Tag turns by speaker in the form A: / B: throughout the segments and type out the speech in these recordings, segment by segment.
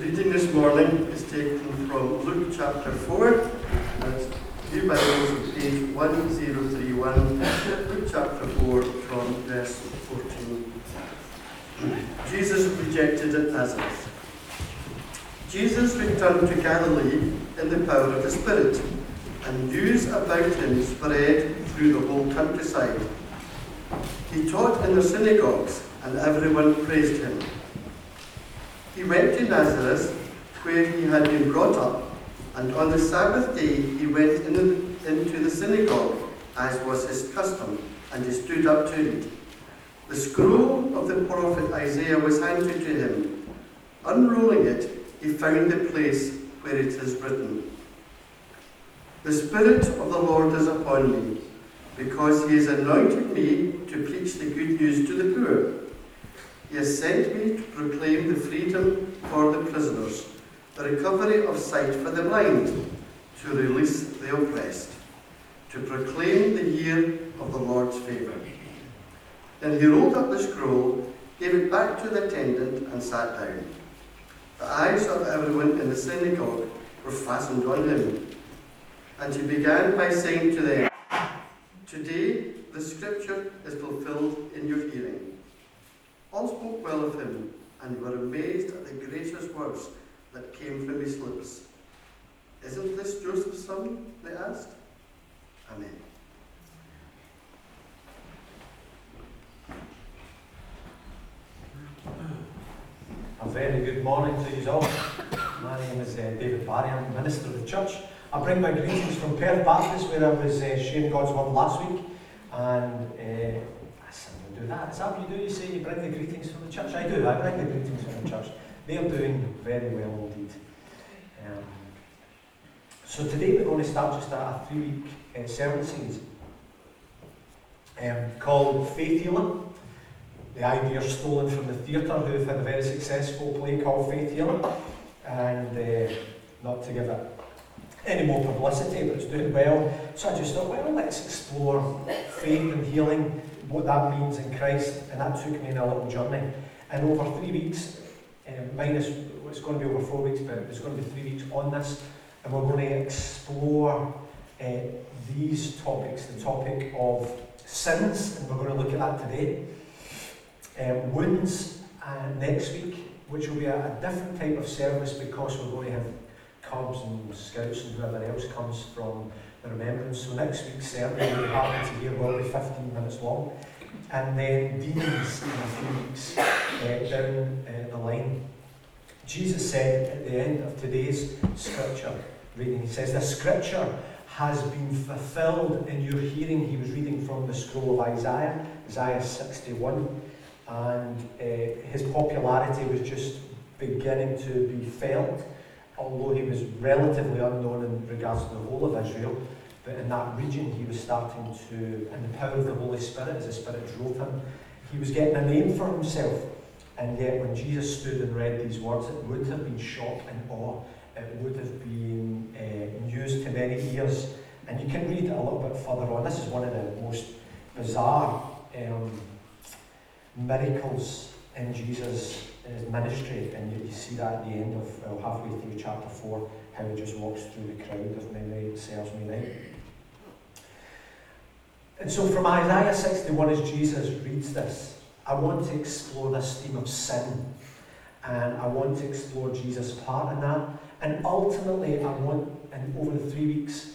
A: reading this morning is taken from Luke chapter 4. That's New Bibles, page 1031. Luke chapter 4 from verse 14. Jesus rejected at Nazareth. Jesus returned to Galilee in the power of the Spirit, and news about him spread through the whole countryside. He taught in the synagogues, and everyone praised him. He went to Nazareth, where he had been brought up, and on the Sabbath day he went in, into the synagogue, as was his custom, and he stood up to read. The scroll of the prophet Isaiah was handed to him. Unrolling it, he found the place where it is written The Spirit of the Lord is upon me, because he has anointed me to preach the good news to the poor. He has sent me to proclaim the freedom for the prisoners, the recovery of sight for the blind, to release the oppressed, to proclaim the year of the Lord's favour. Then he rolled up the scroll, gave it back to the attendant, and sat down. The eyes of everyone in the synagogue were fastened on him. And he began by saying to them, Today the scripture is fulfilled in your hearing. All spoke well of him and were amazed at the gracious words that came from his lips. Isn't this Joseph's son? They asked. Amen.
B: A very good morning to you all. My name is uh, David Barry, I'm minister of the church. I bring my greetings from Perth Baptist, where I was uh, sharing God's word last week. And uh, do that. Is that what you do? You say you bring the greetings from the church? I do, I bring the greetings from the church. They are doing very well indeed. Um, so today we're going to start just a, a three week uh, sermon series um, called Faith Healing. The idea stolen from the theatre, who've had a very successful play called Faith Healing. And uh, not to give it any more publicity, but it's doing well. So I just thought, well, let's explore faith and healing, what that means in Christ. And that took me on a little journey. And over three weeks, um, minus, it's going to be over four weeks, but it's going to be three weeks on this. And we're going to explore uh, these topics the topic of sins, and we're going to look at that today. Um, wounds uh, next week, which will be a, a, different type of service because we're going to have Cubs and Scouts and whoever else comes from remembrance. So next week's sermon will be to hear will be 15 minutes long. And then Dean's in a few weeks uh, down uh, the line. Jesus said at the end of today's scripture reading, he says, The scripture has been fulfilled in your hearing. He was reading from the scroll of Isaiah, Isaiah 61 and uh, his popularity was just beginning to be felt, although he was relatively unknown in regards to the whole of Israel. But in that region, he was starting to, in the power of the Holy Spirit, as the Spirit drove him, he was getting a name for himself. And yet, when Jesus stood and read these words, it would have been shock and awe. It would have been uh, news to many ears. And you can read a little bit further on. This is one of the most bizarre um, miracles in Jesus' ministry, and you, you, see that at the end of well, halfway through chapter 4, how he just walks through the crowd, if memory serves me right. And so from Isaiah 61, as Jesus reads this, I want to explore this theme of sin, and I want to explore Jesus' part in that, and ultimately, I want, and over the three weeks,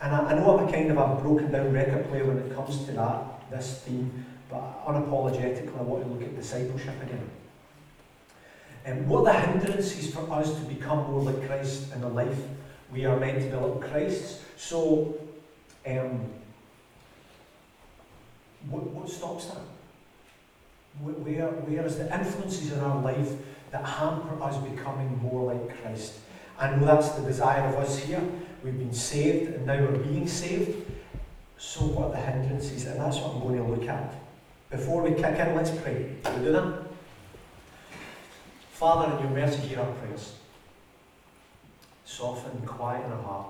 B: and I, I know I'm a kind of a broken down record player when it comes to that, this theme, but unapologetically, I want to look at discipleship again. And um, what are the hindrances for us to become more like Christ in the life we are meant to be like Christ? So, um, what, what stops that? Where, where is the influences in our life that hamper us becoming more like Christ? I know that's the desire of us here. We've been saved and now we're being saved. So, what are the hindrances? And that's what I'm going to look at. Before we kick in, let's pray. Can we do that? Father, in your mercy, hear our prayers. Soften and quieten our heart.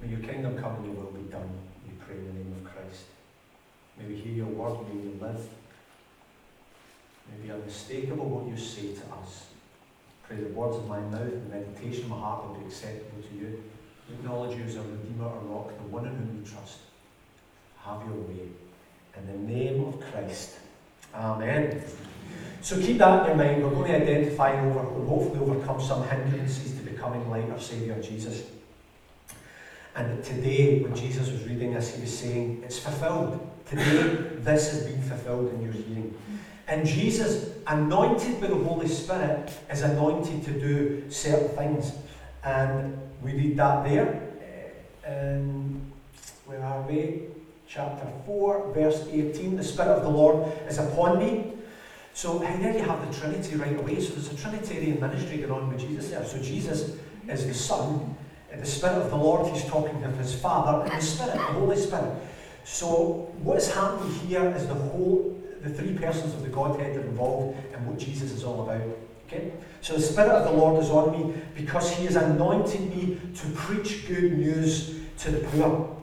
B: May your kingdom come and your will be done, we pray in the name of Christ. May we hear your word, may we live. May be unmistakable what you say to us. Pray the words of my mouth and the meditation of my heart will be acceptable to you. We acknowledge you as our Redeemer, our rock, the one in whom we trust. Have your way. In the name of Christ. Amen. So keep that in your mind. We're going to identify and over, hopefully overcome some hindrances to becoming like our Saviour Jesus. And today, when Jesus was reading this, he was saying, It's fulfilled. Today, this has been fulfilled in your hearing. And Jesus, anointed by the Holy Spirit, is anointed to do certain things. And we read that there. Uh, and where are we? Chapter 4, verse 18. The Spirit of the Lord is upon me. So there you have the Trinity right away. So there's a Trinitarian ministry going on with Jesus there. So Jesus is the Son, and the Spirit of the Lord, he's talking of his Father, and the Spirit, the Holy Spirit. So what is happening here is the whole, the three persons of the Godhead are involved in what Jesus is all about. Okay? So the Spirit of the Lord is on me because he has anointed me to preach good news to the poor.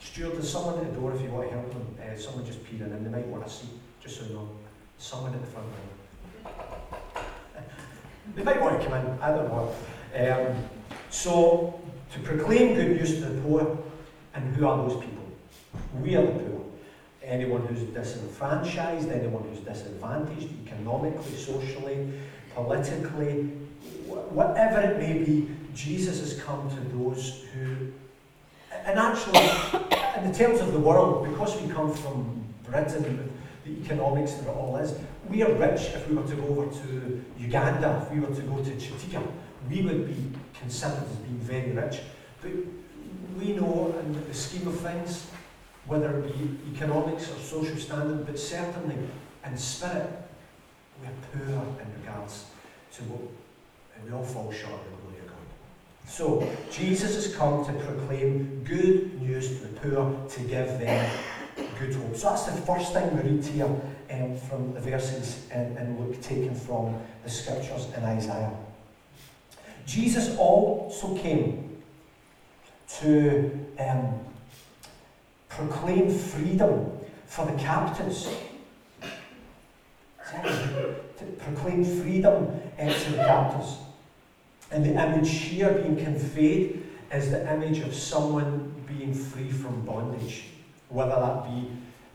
B: Stuart, there's someone at the door if you want to help them. Uh, someone just peering in. They might want to see, just so you know. Someone at the front door. They might want to come in, I don't know. Um, so, to proclaim good news to the poor, and who are those people? We are the poor. Anyone who's disenfranchised, anyone who's disadvantaged economically, socially, politically, whatever it may be, Jesus has come to those who, and actually, in the terms of the world, because we come from Britain, with the economics that it all is, we are rich if we were to go over to Uganda, if we were to go to Chitika, we would be considered as being very rich. But we know in the scheme of things, whether it be economics or social standing, but certainly in spirit, we are poor in regards to what, we all fall short of the glory of God. So, Jesus has come to proclaim good news to the poor, to give them good hope. So that's the first thing we read here um, from the verses in, in Luke taken from the scriptures in Isaiah. Jesus also came to um, proclaim freedom for the captives. To proclaim freedom uh, to the captives. And the image here being conveyed is the image of someone being free from bondage, whether that be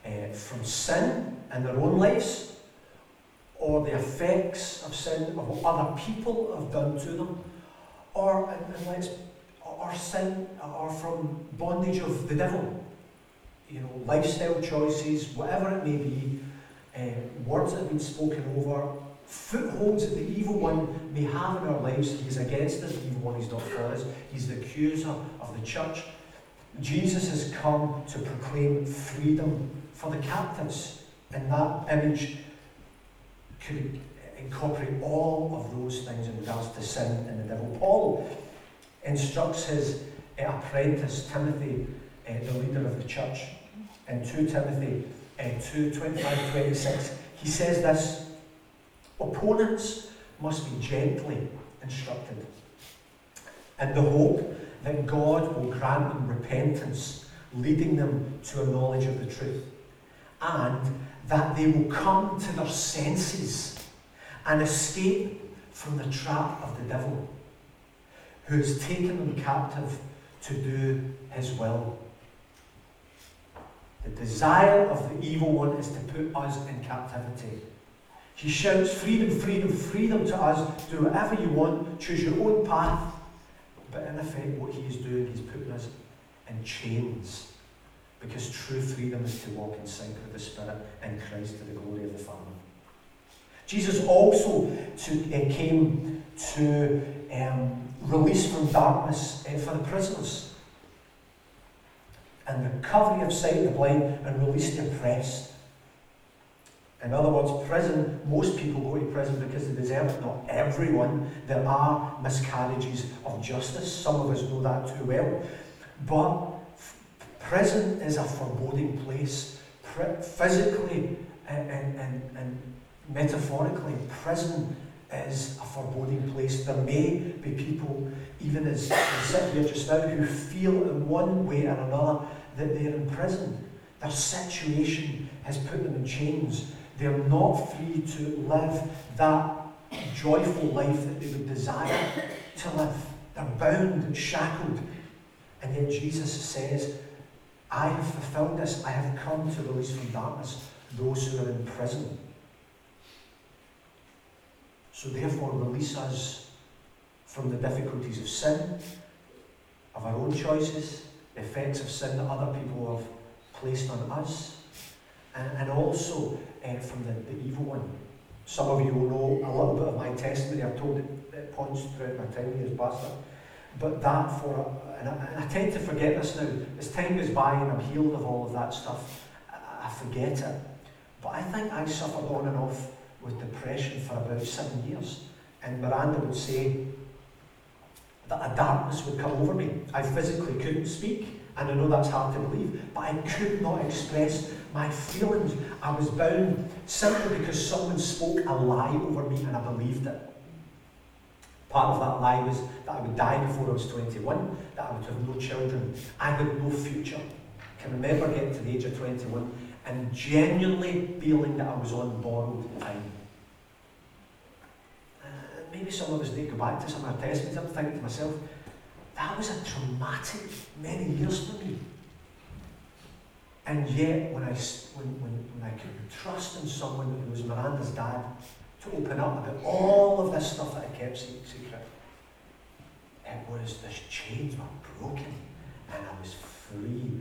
B: uh, from sin in their own lives or the effects of sin of what other people have done to them, or, and, and let's, or sin, or from bondage of the devil. You know, lifestyle choices, whatever it may be, uh, words that have been spoken over, footholds that the evil one may have in our lives. He's against us, the evil one, he's not for us. He's the accuser of the church. Jesus has come to proclaim freedom for the captives, and that image could incorporate all of those things in regards to sin and the devil. Paul instructs his uh, apprentice, Timothy, uh, the leader of the church, in 2 Timothy uh, 2 25 26. He says this opponents must be gently instructed in the hope that God will grant them repentance, leading them to a knowledge of the truth, and that they will come to their senses and escape from the trap of the devil, who has taken them captive to do his will. The desire of the evil one is to put us in captivity. He shouts, Freedom, freedom, freedom to us. Do whatever you want, choose your own path. But in effect, what he is doing, he's putting us in chains. Because true freedom is to walk in sync with the Spirit in Christ to the glory of the Father. Jesus also to, uh, came to um, release from darkness uh, for the prisoners and recovery of sight of the blind and release the oppressed. In other words, prison, most people go to prison because they deserve it, not everyone. There are miscarriages of justice. Some of us know that too well. But prison is a foreboding place, physically and, and, and Metaphorically, prison is a foreboding place. There may be people, even as we sit here just now, who feel in one way or another that they're in prison. Their situation has put them in chains. They're not free to live that joyful life that they would desire to live. They're bound and shackled. And yet Jesus says, I have fulfilled this. I have come to release from darkness those who are in prison. So therefore, release us from the difficulties of sin, of our own choices, the effects of sin that other people have placed on us, and, and also uh, from the, the evil one. Some of you will know a little bit of my testimony. I've told it at points throughout my time here as pastor. But that for, and I, and I, tend to forget this now. As time goes by and I'm healed of all of that stuff, I, I forget it. But I think I suffered on and off with depression for about seven years. And Miranda would say that a darkness would come over me. I physically couldn't speak. And I know that's hard to believe, but I could not express my feelings. I was bound simply because someone spoke a lie over me and I believed it. Part of that lie was that I would die before I was 21, that I would have no children, I had no future. I can remember getting to the age of 21 and genuinely feeling that I was on borrowed time. Uh, maybe some of us need to go back to some of our testaments. I'm thinking to myself, that was a traumatic many years for me. And yet, when I, when, when, when I could trust in someone who was Miranda's dad to open up about all of this stuff that I kept secret, it was, this chains were broken and I was free,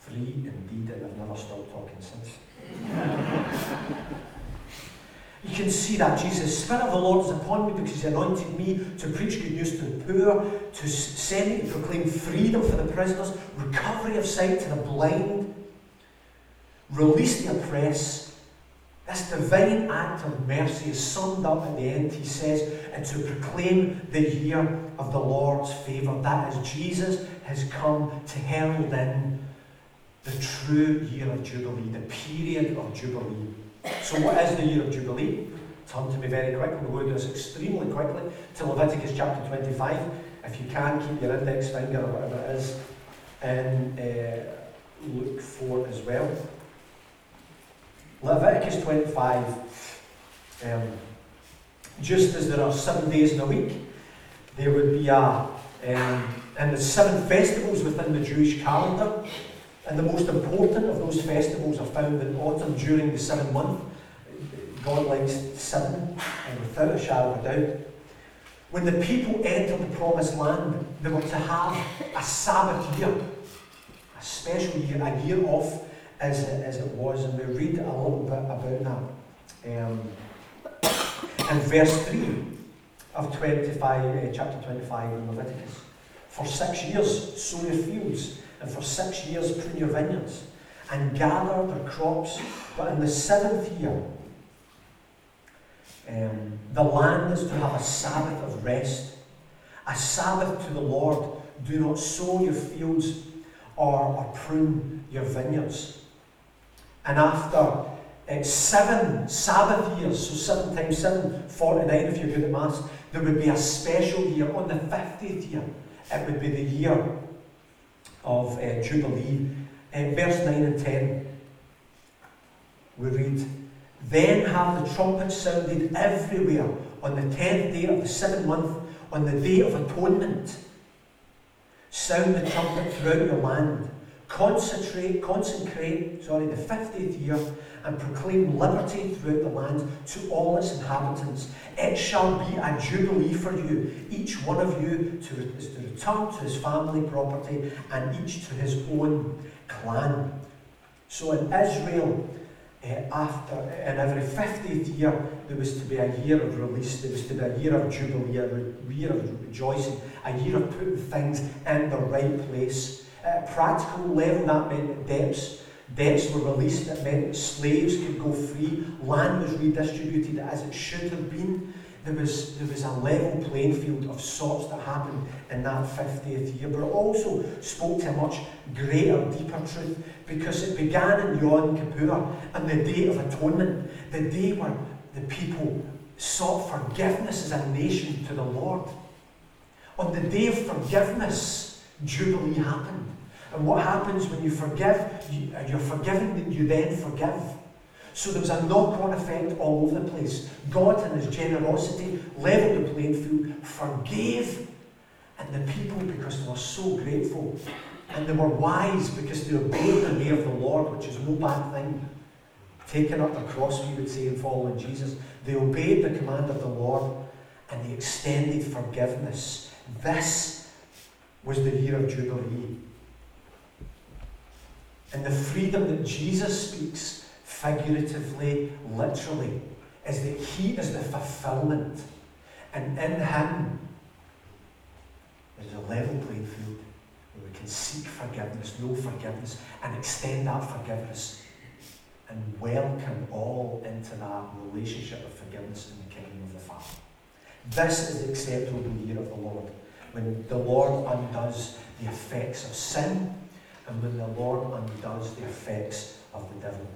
B: free indeed, and I've never stopped talking since. You can see that Jesus, Spirit of the Lord is upon me because He anointed me to preach good news to the poor, to send me to proclaim freedom for the prisoners, recovery of sight to the blind, release the oppressed. This divine act of mercy is summed up at the end, he says, and to proclaim the year of the Lord's favour. That is, Jesus has come to herald in the true year of Jubilee, the period of Jubilee. So, what is the year of Jubilee? Turn to me very quickly. We'll do this extremely quickly to Leviticus chapter 25. If you can, keep your index finger or whatever it is and uh, look for as well. Leviticus 25. Um, just as there are seven days in a week, there would be a, um, and the seven festivals within the Jewish calendar. And the most important of those festivals are found in autumn during the seven month. God likes seven, and without a shadow of a doubt. When the people entered the promised land, they were to have a Sabbath year, a special year, a year off as it, as it was. And we read a little bit about that. Um, in verse 3 of 25, uh, chapter 25 in Leviticus. For six years sow your fields and for six years prune your vineyards, and gather their crops. But in the seventh year, um, the land is to have a Sabbath of rest, a Sabbath to the Lord. Do not sow your fields or, or prune your vineyards. And after uh, seven Sabbath years, so seven times seven, 49 if you're good at maths, there would be a special year on the 50th year. It would be the year of uh, Jubilee. In verse 9 and 10, we read, Then have the trumpets sounded everywhere on the tenth day of the seventh month, on the day of atonement. Sound the trumpet throughout your land. Concentrate, consecrate, sorry, the 50th year and proclaim liberty throughout the land to all its inhabitants. It shall be a jubilee for you, each one of you to, is to return to his family property and each to his own clan. So in Israel, uh, after in every 50th year, there was to be a year of release, there was to be a year of jubilee, a year of rejoicing, a year of putting things in the right place. At a practical level, that meant debts Debts were released, that meant that slaves could go free, land was redistributed as it should have been. There was, there was a level playing field of sorts that happened in that 50th year, but it also spoke to a much greater, deeper truth because it began in Yom Kippur and the Day of Atonement, the day where the people sought forgiveness as a nation to the Lord. On the day of forgiveness, Jubilee happened. And what happens when you forgive, you, you're forgiven, you then forgive. So there was a knock on effect all over the place. God, in His generosity, leveled the playing field, forgave, and the people, because they were so grateful, and they were wise because they obeyed the way of the Lord, which is no bad thing. Taking up the cross, we would say, and following Jesus. They obeyed the command of the Lord and they extended forgiveness. This was the year of Jubilee. And the freedom that Jesus speaks, figuratively, literally, is that He is the fulfillment. And in Him, there's a level playing field where we can seek forgiveness, know forgiveness, and extend that forgiveness and welcome all into that relationship of forgiveness in the kingdom of the Father. This is the acceptable year of the Lord, when the Lord undoes the effects of sin and when the Lord undoes the effects of the devil.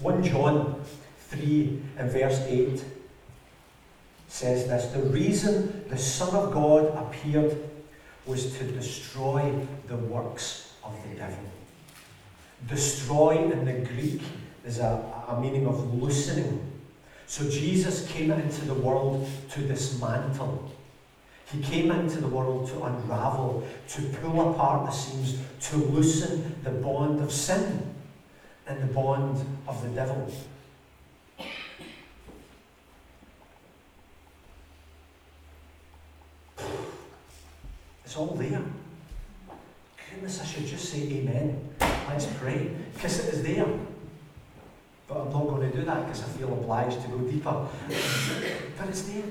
B: 1 John 3 and verse 8 says this The reason the Son of God appeared was to destroy the works of the devil. Destroy in the Greek is a, a meaning of loosening. So Jesus came into the world to dismantle. He came into the world to unravel, to pull apart the seams, to loosen the bond of sin and the bond of the devil. It's all there. Goodness, I should just say amen. Let's pray. Because it is there. But I'm not going to do that because I feel obliged to go deeper. but it's there.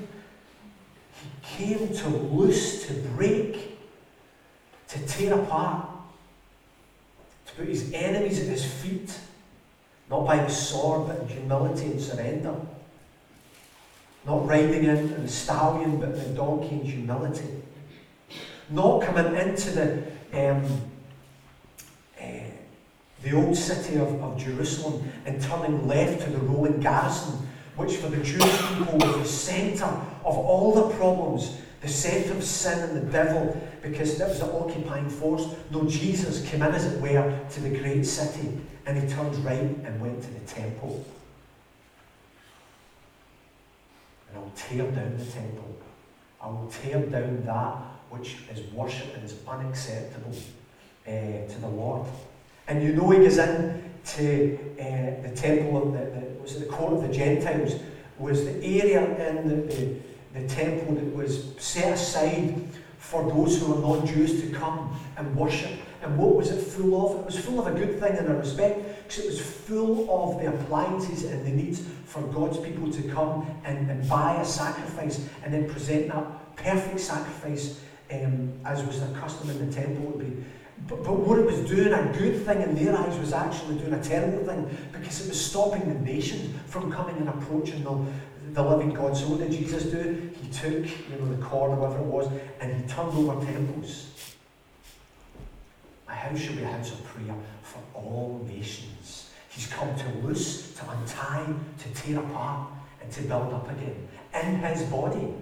B: He came to loose, to break, to tear apart, to put his enemies at his feet, not by the sword, but in humility and surrender. Not riding in on the stallion, but the donkey in humility. Not coming into the um, the old city of, of Jerusalem and turning left to the Roman garrison, which for the Jewish people was the centre of all the problems, the centre of sin and the devil, because that was the occupying force. No, Jesus came in, as it were, to the great city and he turned right and went to the temple. And I'll tear down the temple. I will tear down that which is worship and is unacceptable uh, to the Lord. And you know he goes in to uh, the temple the, the, was the court of the Gentiles, was the area in the, the, the temple that was set aside for those who were non-Jews to come and worship. And what was it full of? It was full of a good thing in a respect, because it was full of the appliances and the needs for God's people to come and, and buy a sacrifice and then present that perfect sacrifice um, as was the custom in the temple would be but, but what it was doing, a good thing in their eyes, was actually doing a terrible thing because it was stopping the nation from coming and approaching the, the living God. So what did Jesus do? He took, you know, the cord or whatever it was, and he turned over temples. My house shall be a house of prayer for all nations. He's come to loose, to untie, to tear apart, and to build up again in his body.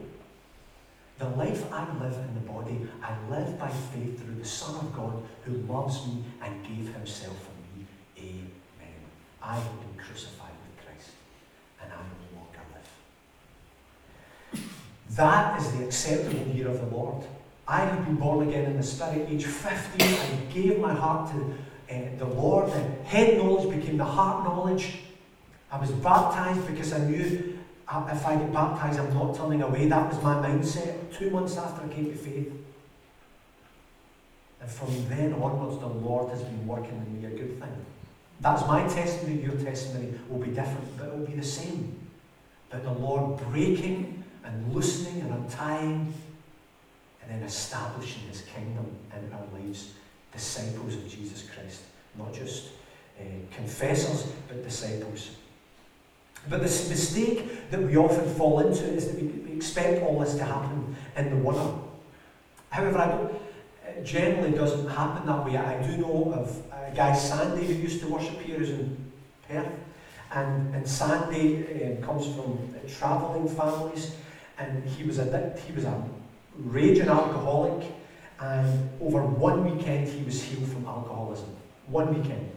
B: The life I live in the body, I live by faith through the Son of God who loves me and gave himself for me. Amen. I have been crucified with Christ, and I no longer live. That is the acceptable year of the Lord. I have been born again in the Spirit. Age 15, I gave my heart to uh, the Lord. The head knowledge became the heart knowledge. I was baptized because I knew if I get baptized, I'm not turning away. That was my mindset two months after I came to faith. And from then onwards, the Lord has been working in me a good thing. That's my testimony. Your testimony will be different, but it will be the same. That the Lord breaking and loosening and untying and then establishing his kingdom in our lives. Disciples of Jesus Christ. Not just uh, confessors, but disciples. But the mistake that we often fall into is that we, we expect all this to happen in the winter. However, I don't, it generally doesn't happen that way. I do know of a guy, Sandy, who used to worship here, who's in Perth. And, and Sandy um, comes from uh, travelling families, and he was a he was a raging alcoholic, and over one weekend he was healed from alcoholism. One weekend.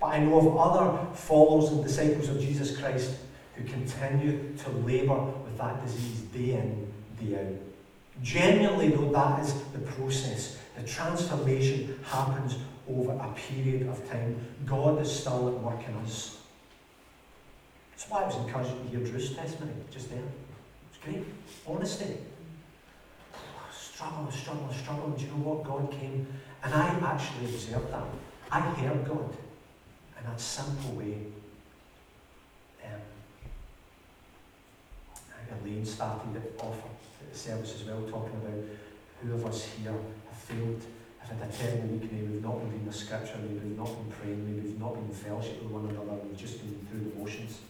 B: But I know of other followers and disciples of Jesus Christ who continue to labour with that disease day in, day out. Genuinely, though, that is the process. The transformation happens over a period of time. God is still at work in us. That's why I was encouraged to hear Drew's testimony just then. It's great. Honesty. Struggle, struggle, struggle. Do you know what? God came, and I actually observed that. I heard God in that simple way. Um, Elaine started it off at the service as well, talking about who of us here have failed, have had a terrible week, maybe we've not been reading the scripture, maybe we've not been praying, maybe we've not been in fellowship with one another, we've just been through the motions.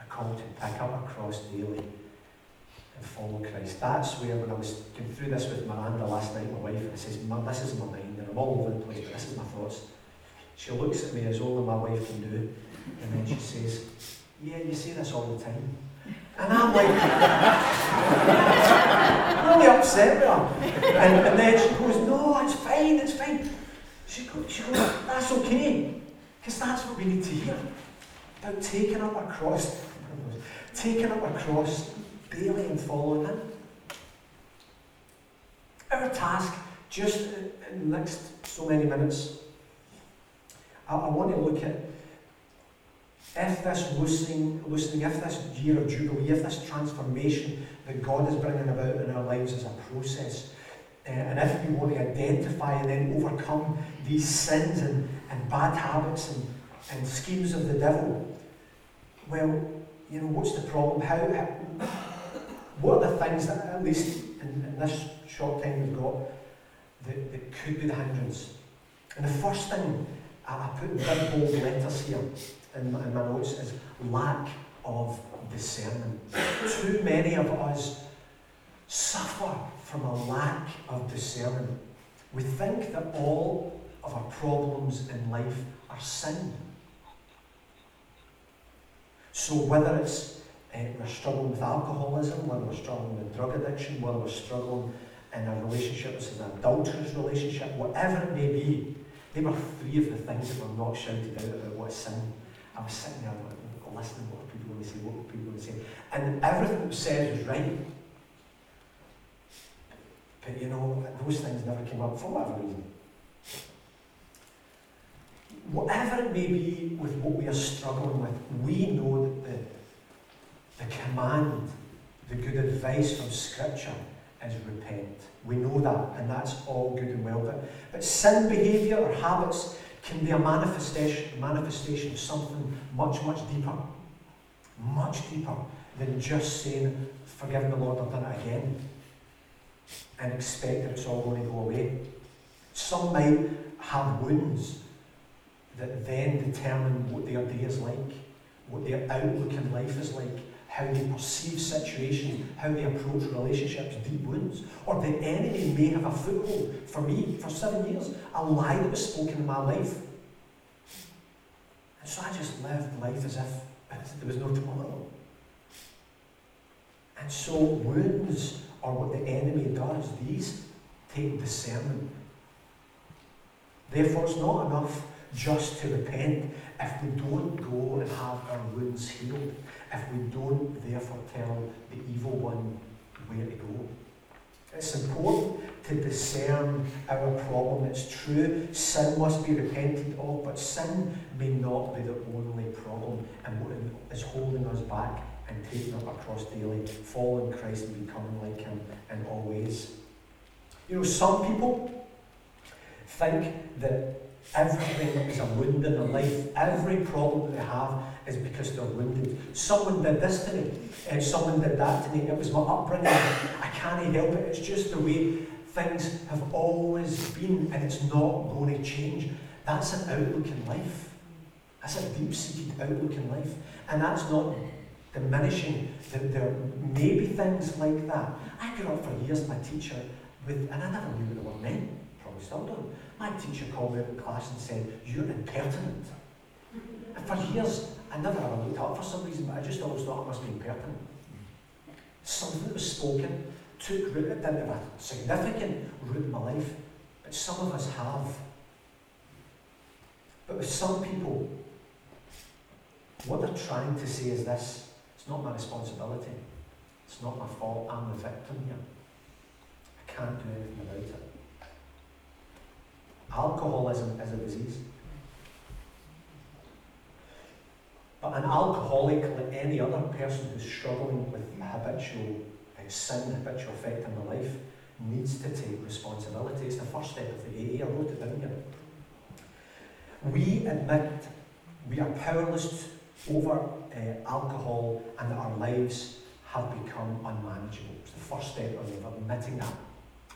B: A call to pick up a cross daily and follow Christ. That's where, when I was going through this with Miranda last night, my wife, and I says, this is my mind, and I'm all over the place, but this is my thoughts. She looks at me as only my wife can do, and then she says, Yeah, you say this all the time. And I'm like, really upset with her. And, and then she goes, No, it's fine, it's fine. She goes, she goes That's okay, because that's what we need to hear. About taking up a cross, taking up a cross daily and following Him. Our task, just in the next so many minutes, I, want to look at if this loosening, loosening, if this year of Jubilee, if this transformation that God is bringing about in our lives is a process, uh, and if we want to identify and then overcome these sins and, and bad habits and, and schemes of the devil, well, you know, what's the problem? How, how what are the things that, at least in, in this short time we've got, that, that could be the hindrance? And the first thing I put in big bold letters here in my, in my notes is lack of discernment. Too many of us suffer from a lack of discernment. We think that all of our problems in life are sin. So whether it's uh, we're struggling with alcoholism, whether we're struggling with drug addiction, whether we're struggling in a relationship, as an adulterous relationship, whatever it may be, they were three of the things that were not shouted out about what sin. I was sitting there listening what people going to say, what people going to say. And everything that was said was right. But you know, those things never came up for whatever reason. Whatever it may be with what we are struggling with, we know that the, the command, the good advice from Scripture is repent. We know that, and that's all good and well. But, but sin behaviour or habits can be a manifestation, manifestation of something much, much deeper. Much deeper than just saying, forgive the Lord, I've done it again. And expect that it's all going to go away. Some might have wounds that then determine what their day is like, what their outlook in life is like, how they perceive situations, how they approach relationships, deep wounds. Or the enemy may have a foothold. For me, for seven years, a lie that was spoken in my life. And so I just lived life as if there was no tomorrow. And so wounds are what the enemy does. These take discernment. Therefore, it's not enough just to repent if we don't go and have our wounds healed if we don't therefore tell the evil one where to go. It's important to discern our problem. It's true, sin must be repented of, but sin may not be the only problem and what is holding us back and taking up our cross daily, following Christ and becoming like Him in all ways. You know, some people think that everything is a wound in their life, every problem that they have is because they're wounded. Someone did this to me, eh, and someone did that to me. It was my upbringing. I can't help it. It's just the way things have always been, and it's not going to change. That's an outlook in life. That's a deep-seated outlook in life. And that's not diminishing that there may be things like that. I grew up for years, my teacher, with, and I never knew what they were meant, probably still don't. My teacher called me in class and said, you're impertinent. And for years, I never ever looked up for some reason, but I just always thought it must be impertinent. Something that was spoken took root, it didn't have a significant root in my life, but some of us have. But with some people, what they're trying to say is this it's not my responsibility, it's not my fault, I'm the victim here. I can't do anything about it. Alcoholism is a disease. But an alcoholic, like any other person who's struggling with habitual uh, sin, habitual effect in their life, needs to take responsibility. It's the first step of the AA. I wrote it down here. We admit we are powerless over uh, alcohol and that our lives have become unmanageable. It's the first step of admitting that.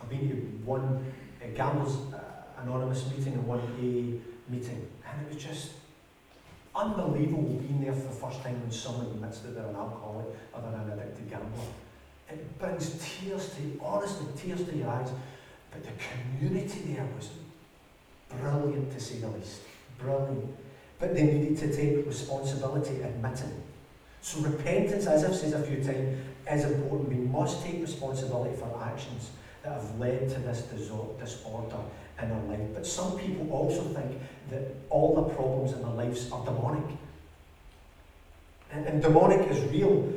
B: I've been to one uh, Gamblers uh, Anonymous meeting and one AA meeting, and it was just unbelievable being there for the first time when someone admits that they're an alcoholic or they're an addicted gambler. It brings tears to, honestly, tears to your eyes. But the community there was brilliant to say the least. Brilliant. But they needed to take responsibility, admitting. So repentance, as I've said a few times, is important. We must take responsibility for actions that have led to this disorder in our life. But some people also think that all the problems in their lives are demonic. And, and demonic is real,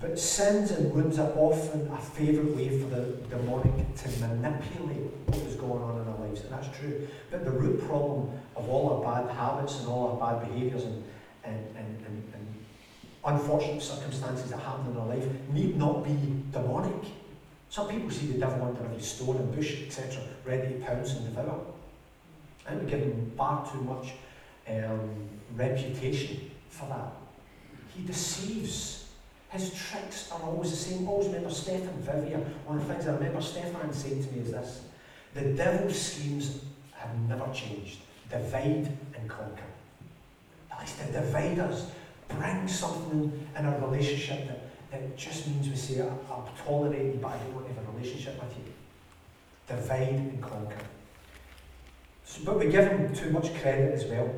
B: but sins and wounds are often a favourite way for the demonic to manipulate what is going on in our lives, and that's true. But the root problem of all our bad habits and all our bad behaviours and, and, and, and, and unfortunate circumstances that happen in our life need not be demonic. Some people see the devil under every stone and bush, etc., ready to pounce and devour. I think we give him far too much um, reputation for that. He deceives. His tricks are always the same. Always remember Stefan Vivier. One of the things I remember Stefan saying to me is this The devil's schemes have never changed. Divide and conquer. At least the dividers bring something in our relationship that it just means we say, I'll tolerate you, but I don't want to have a relationship with you. Divide and conquer. So, but we give him too much credit as well.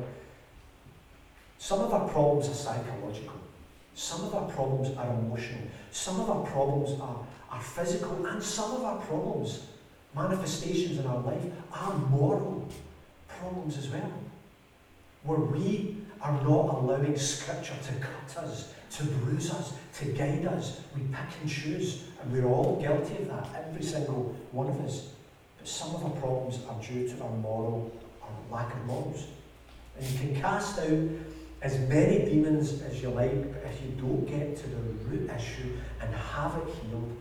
B: Some of our problems are psychological. Some of our problems are emotional. Some of our problems are, are physical. And some of our problems, manifestations in our life, are moral problems as well. Where we are not allowing Scripture to cut us to bruise us, to guide us. We pick and choose, and we're all guilty of that, every single one of us. But some of our problems are due to our moral, our lack of morals. And you can cast out as many demons as you like, but if you don't get to the root issue and have it healed,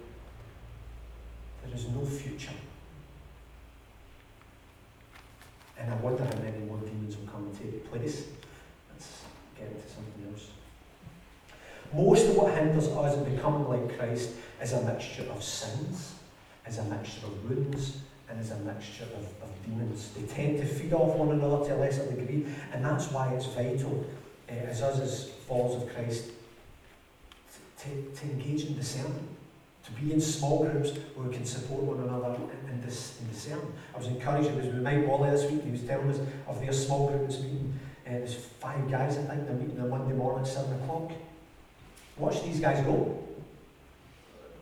B: there is no future. And I wonder how many more demons will come and take place. Let's get into something else. Most of what hinders us in becoming like Christ is a mixture of sins, is a mixture of wounds, and is a mixture of, of demons. They tend to feed off one another to a lesser degree, and that's why it's vital uh, as us as followers of Christ to, to, engage in discernment, to be in small groups where we can support one another in, in this in. I was encouraged, it was with Mike Wally this week, he was telling us of their small groups meeting. Uh, there's five guys, I think, they're meeting on Monday morning at 7 o'clock. Watch these guys go.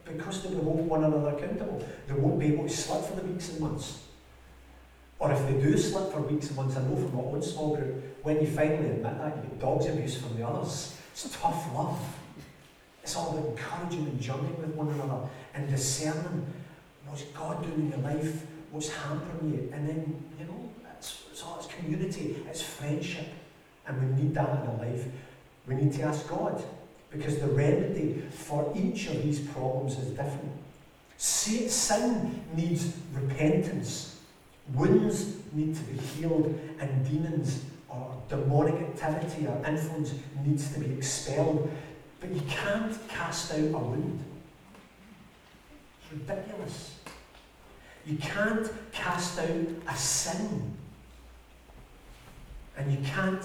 B: Because they hold one another accountable. They won't be able to slip for the weeks and months. Or if they do slip for weeks and months, I know from my own small group, when you finally admit that, you get dog's abuse from the others. It's tough love. It's all about encouraging and journeying with one another and discerning what's God doing in your life, what's hampering you. And then, you know, it's, it's all it's community, it's friendship. And we need that in our life. We need to ask God, because the remedy for each of these problems is different. Sin needs repentance, wounds need to be healed, and demons or demonic activity or influence needs to be expelled. But you can't cast out a wound. It's ridiculous. You can't cast out a sin. And you can't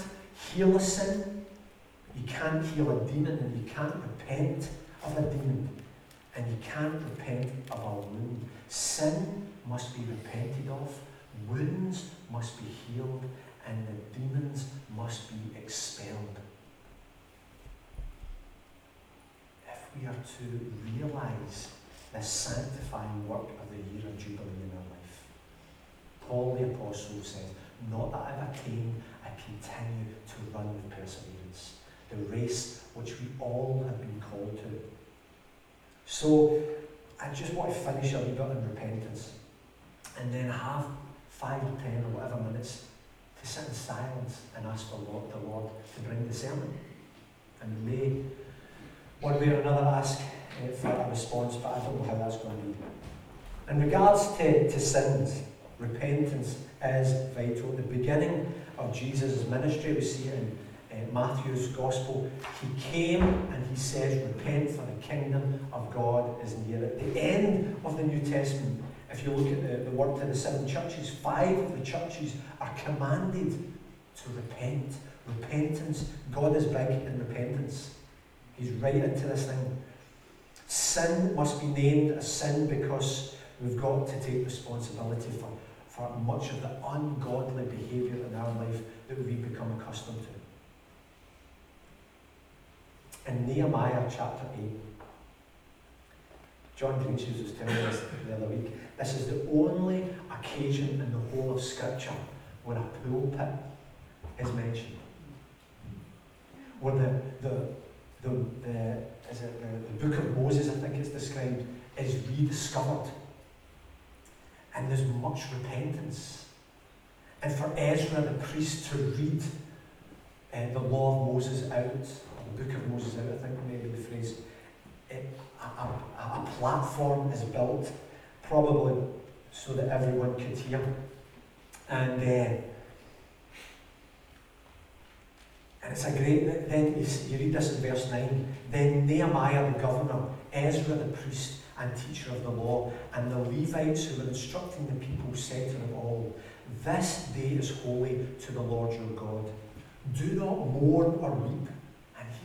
B: heal a sin you can't heal a demon and you can't repent of a demon and you can't repent of a wound. Sin must be repented of, wounds must be healed, and the demons must be expelled. If we are to realize the sanctifying work of the year of Jubilee in our life, Paul the Apostle says, not that I've attained, I continue to run with perseverance. The race which we all have been called to. So, I just want to finish a little bit on repentance and then have five or ten or whatever minutes to sit in silence and ask the Lord, the Lord to bring discernment. And we may, one way or another, ask uh, for a response, but I don't know how that's going to be. In regards to, to sins, repentance is vital. The beginning of Jesus' ministry, we see it in uh, Matthew's Gospel, he came and he says, Repent, for the kingdom of God is near. At the end of the New Testament, if you look at the, the word to the seven churches, five of the churches are commanded to repent. Repentance. God is big in repentance. He's right into this thing. Sin must be named a sin because we've got to take responsibility for, for much of the ungodly behaviour in our life that we've become accustomed to in Nehemiah chapter 8. John Greenshoes was telling us the other week, this is the only occasion in the whole of Scripture when a pulpit is mentioned. Where the, the, the, the, is it the, the book of Moses, I think it's described, is rediscovered. And there's much repentance. And for Ezra the priest to read uh, the law of Moses out, book of Moses out, I think maybe the phrase, it, a, a, a, platform is built, probably so that everyone could hear. And uh, and it's a great, then you, you read this in verse 9. Then Nehemiah the governor, Ezra the priest and teacher of the law, and the Levites who were instructing the people said to them all, This day is holy to the Lord your God. Do not mourn or weep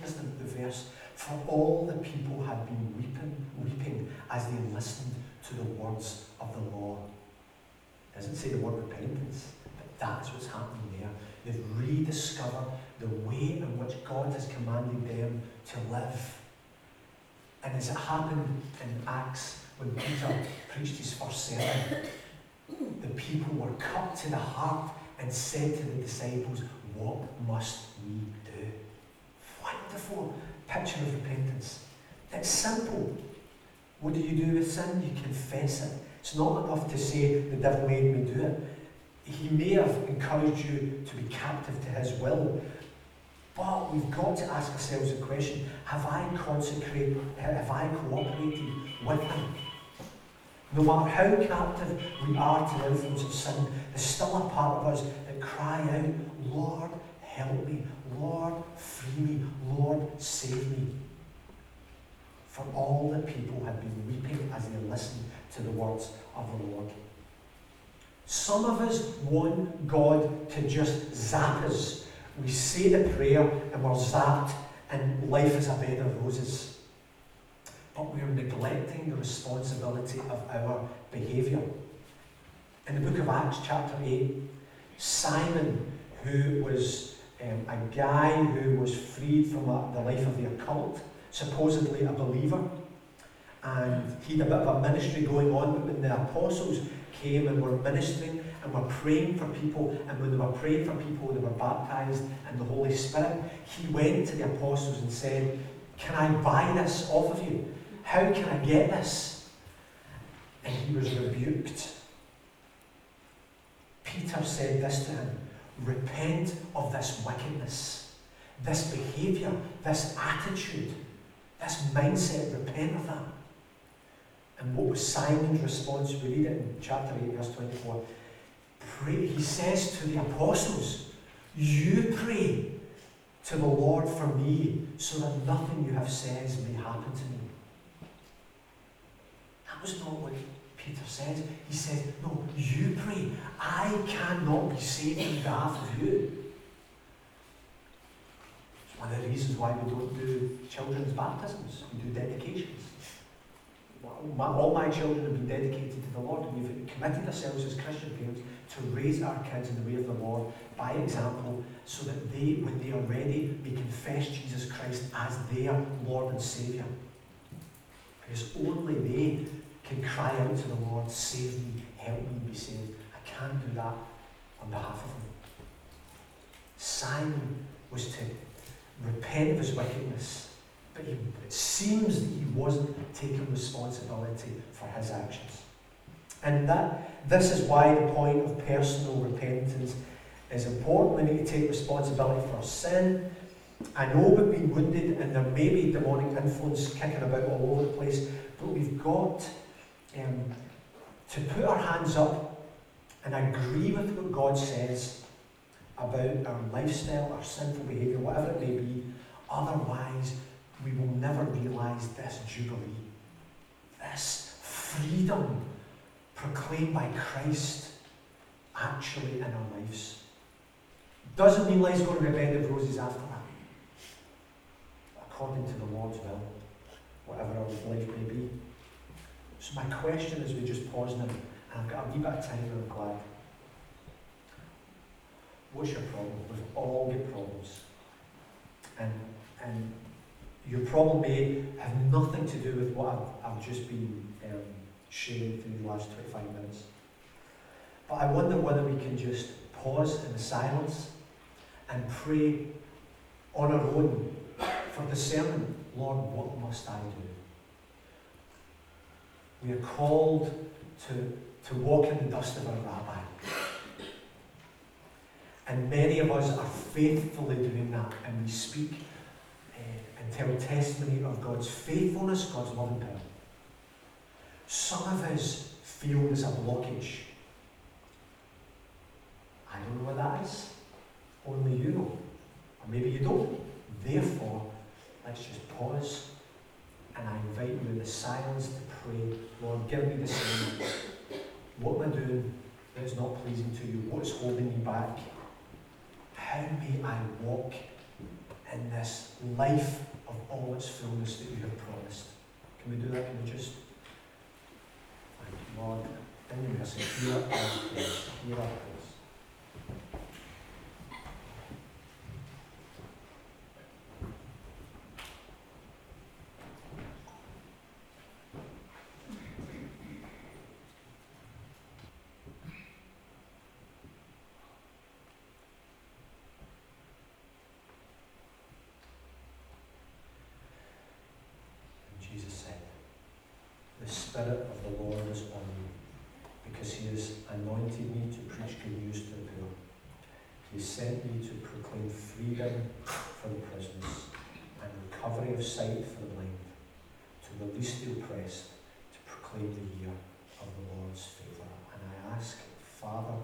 B: here's the, the verse. For all the people had been weeping, weeping as they listened to the words of the law. It doesn't say the word repentance, but that's what's happening there. They've rediscovered the way in which God has commanded them to live. And as it happened in Acts when Peter preached his first sermon, the people were cut to the heart and said to the disciples, What must we picture of repentance. It's simple. What do you do with sin? You confess it. It's not enough to say, the devil made me do it. He may have encouraged you to be captive to his will. But we've got to ask ourselves the question, have I consecrated, have I cooperated with him? No matter how captive we are to the influence of sin, there's still a part of us that cry out, Lord, help me. Lord, free me. Lord, save me. For all the people had been weeping as they listened to the words of the Lord. Some of us want God to just zap us. We say the prayer and we're zapped, and life is a bed of roses. But we're neglecting the responsibility of our behaviour. In the book of Acts, chapter 8, Simon, who was um, a guy who was freed from a, the life of the occult, supposedly a believer. And he had a bit of a ministry going on, when the apostles came and were ministering and were praying for people, and when they were praying for people, they were baptized in the Holy Spirit, he went to the apostles and said, Can I buy this off of you? How can I get this? And he was rebuked. Peter said this to him Repent of this wickedness, this behaviour, this attitude, this mindset. Repent of that. And what was Simon's response? We read it in chapter 8, verse 24. Pray, he says to the apostles, You pray to the Lord for me, so that nothing you have said may happen to me. That was not what Peter says. He says, No, you pray. I cannot be saved on behalf of you. It's one of the reasons why we don't do children's baptisms, we do dedications. All my children have been dedicated to the Lord. and We've committed ourselves as Christian parents to raise our kids in the way of the Lord by example so that they, when they are ready, may confess Jesus Christ as their Lord and Saviour. Because only they can cry out to the Lord, save me, help me be saved. I can't do that on behalf of them. Simon was to repent of his wickedness, but he, it seems that he wasn't taking responsibility for his actions. And that this is why the point of personal repentance is important. We need to take responsibility for sin. I know we've been wounded and there may be demonic influence kicking about all over the place, but we've got um, to put our hands up and agree with what God says about our lifestyle, our sinful behaviour, whatever it may be. Otherwise, we will never realise this jubilee, this freedom proclaimed by Christ actually in our lives. Doesn't mean life's going to be a bed of roses after that. According to the Lord's will, whatever our life may be. So my question as we just pause now, and I've got a wee bit of time and I'm. What's your problem? We've all got problems. And, and your problem may have nothing to do with what I've, I've just been um, sharing through the last 25 minutes. But I wonder whether we can just pause in the silence and pray on our own for discernment. Lord, what must I do? We are called to, to walk in the dust of our rabbi. And many of us are faithfully doing that, and we speak uh, and tell testimony of God's faithfulness, God's love and power. Some of us feel there's a blockage. I don't know what that is. Only you know. Or maybe you don't. Therefore, let's just pause and I invite you in the silence to pray, Lord, give me the discernment. What am I doing that is not pleasing to you? What is holding me back? How may I walk in this life of all its fullness that you have promised? Can we do that? Can we just? Thank you, Lord. In your mercy, hear our prayers. Hear our prayers. And Jesus said, The Spirit of the Lord is on me, because he has anointed me to preach good news to the poor. He sent me to proclaim freedom for the prisoners and recovery of sight for the blind, to release the oppressed, to proclaim the year of the Lord's favour. And I ask, Father,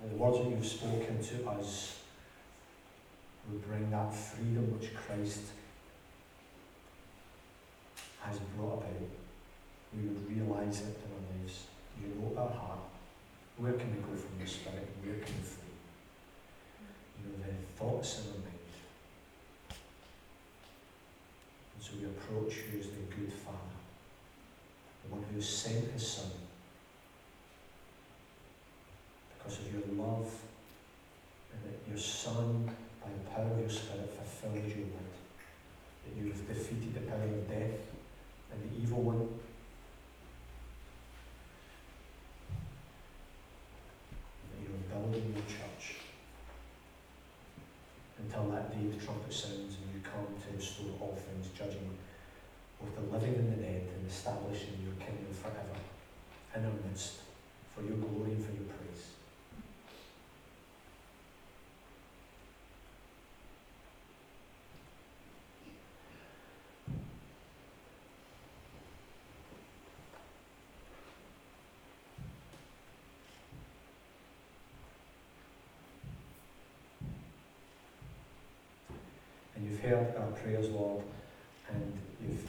B: the words that you've spoken to us would bring that freedom which Christ has brought about. We would realise it in our lives. You know our heart. Where can we go from the Spirit? Where can we flee? You know the thoughts in our mind. And so we approach you as the good Father, the one who sent his Son because of your love and that your Son by the power of your Spirit, fulfills your word. That you have defeated the power of death and the evil one. That you are building your church until that day the trumpet sounds and you come to restore all things, judging both the living and the dead and establishing your kingdom forever in our midst for your glory and for your praise. And you've heard our prayers, Lord, and you've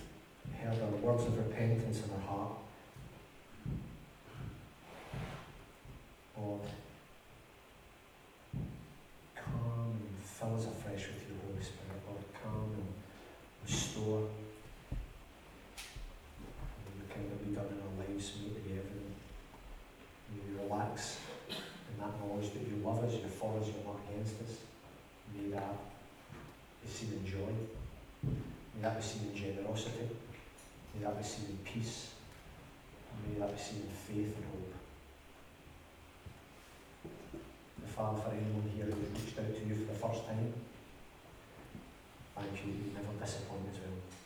B: heard our words of repentance in our heart. Lord, be seen in generosity. May that be seen in peace. And may that be seen in faith and hope. The Father, for anyone here who reached out to you for the first time, thank you. You never disappoint as well.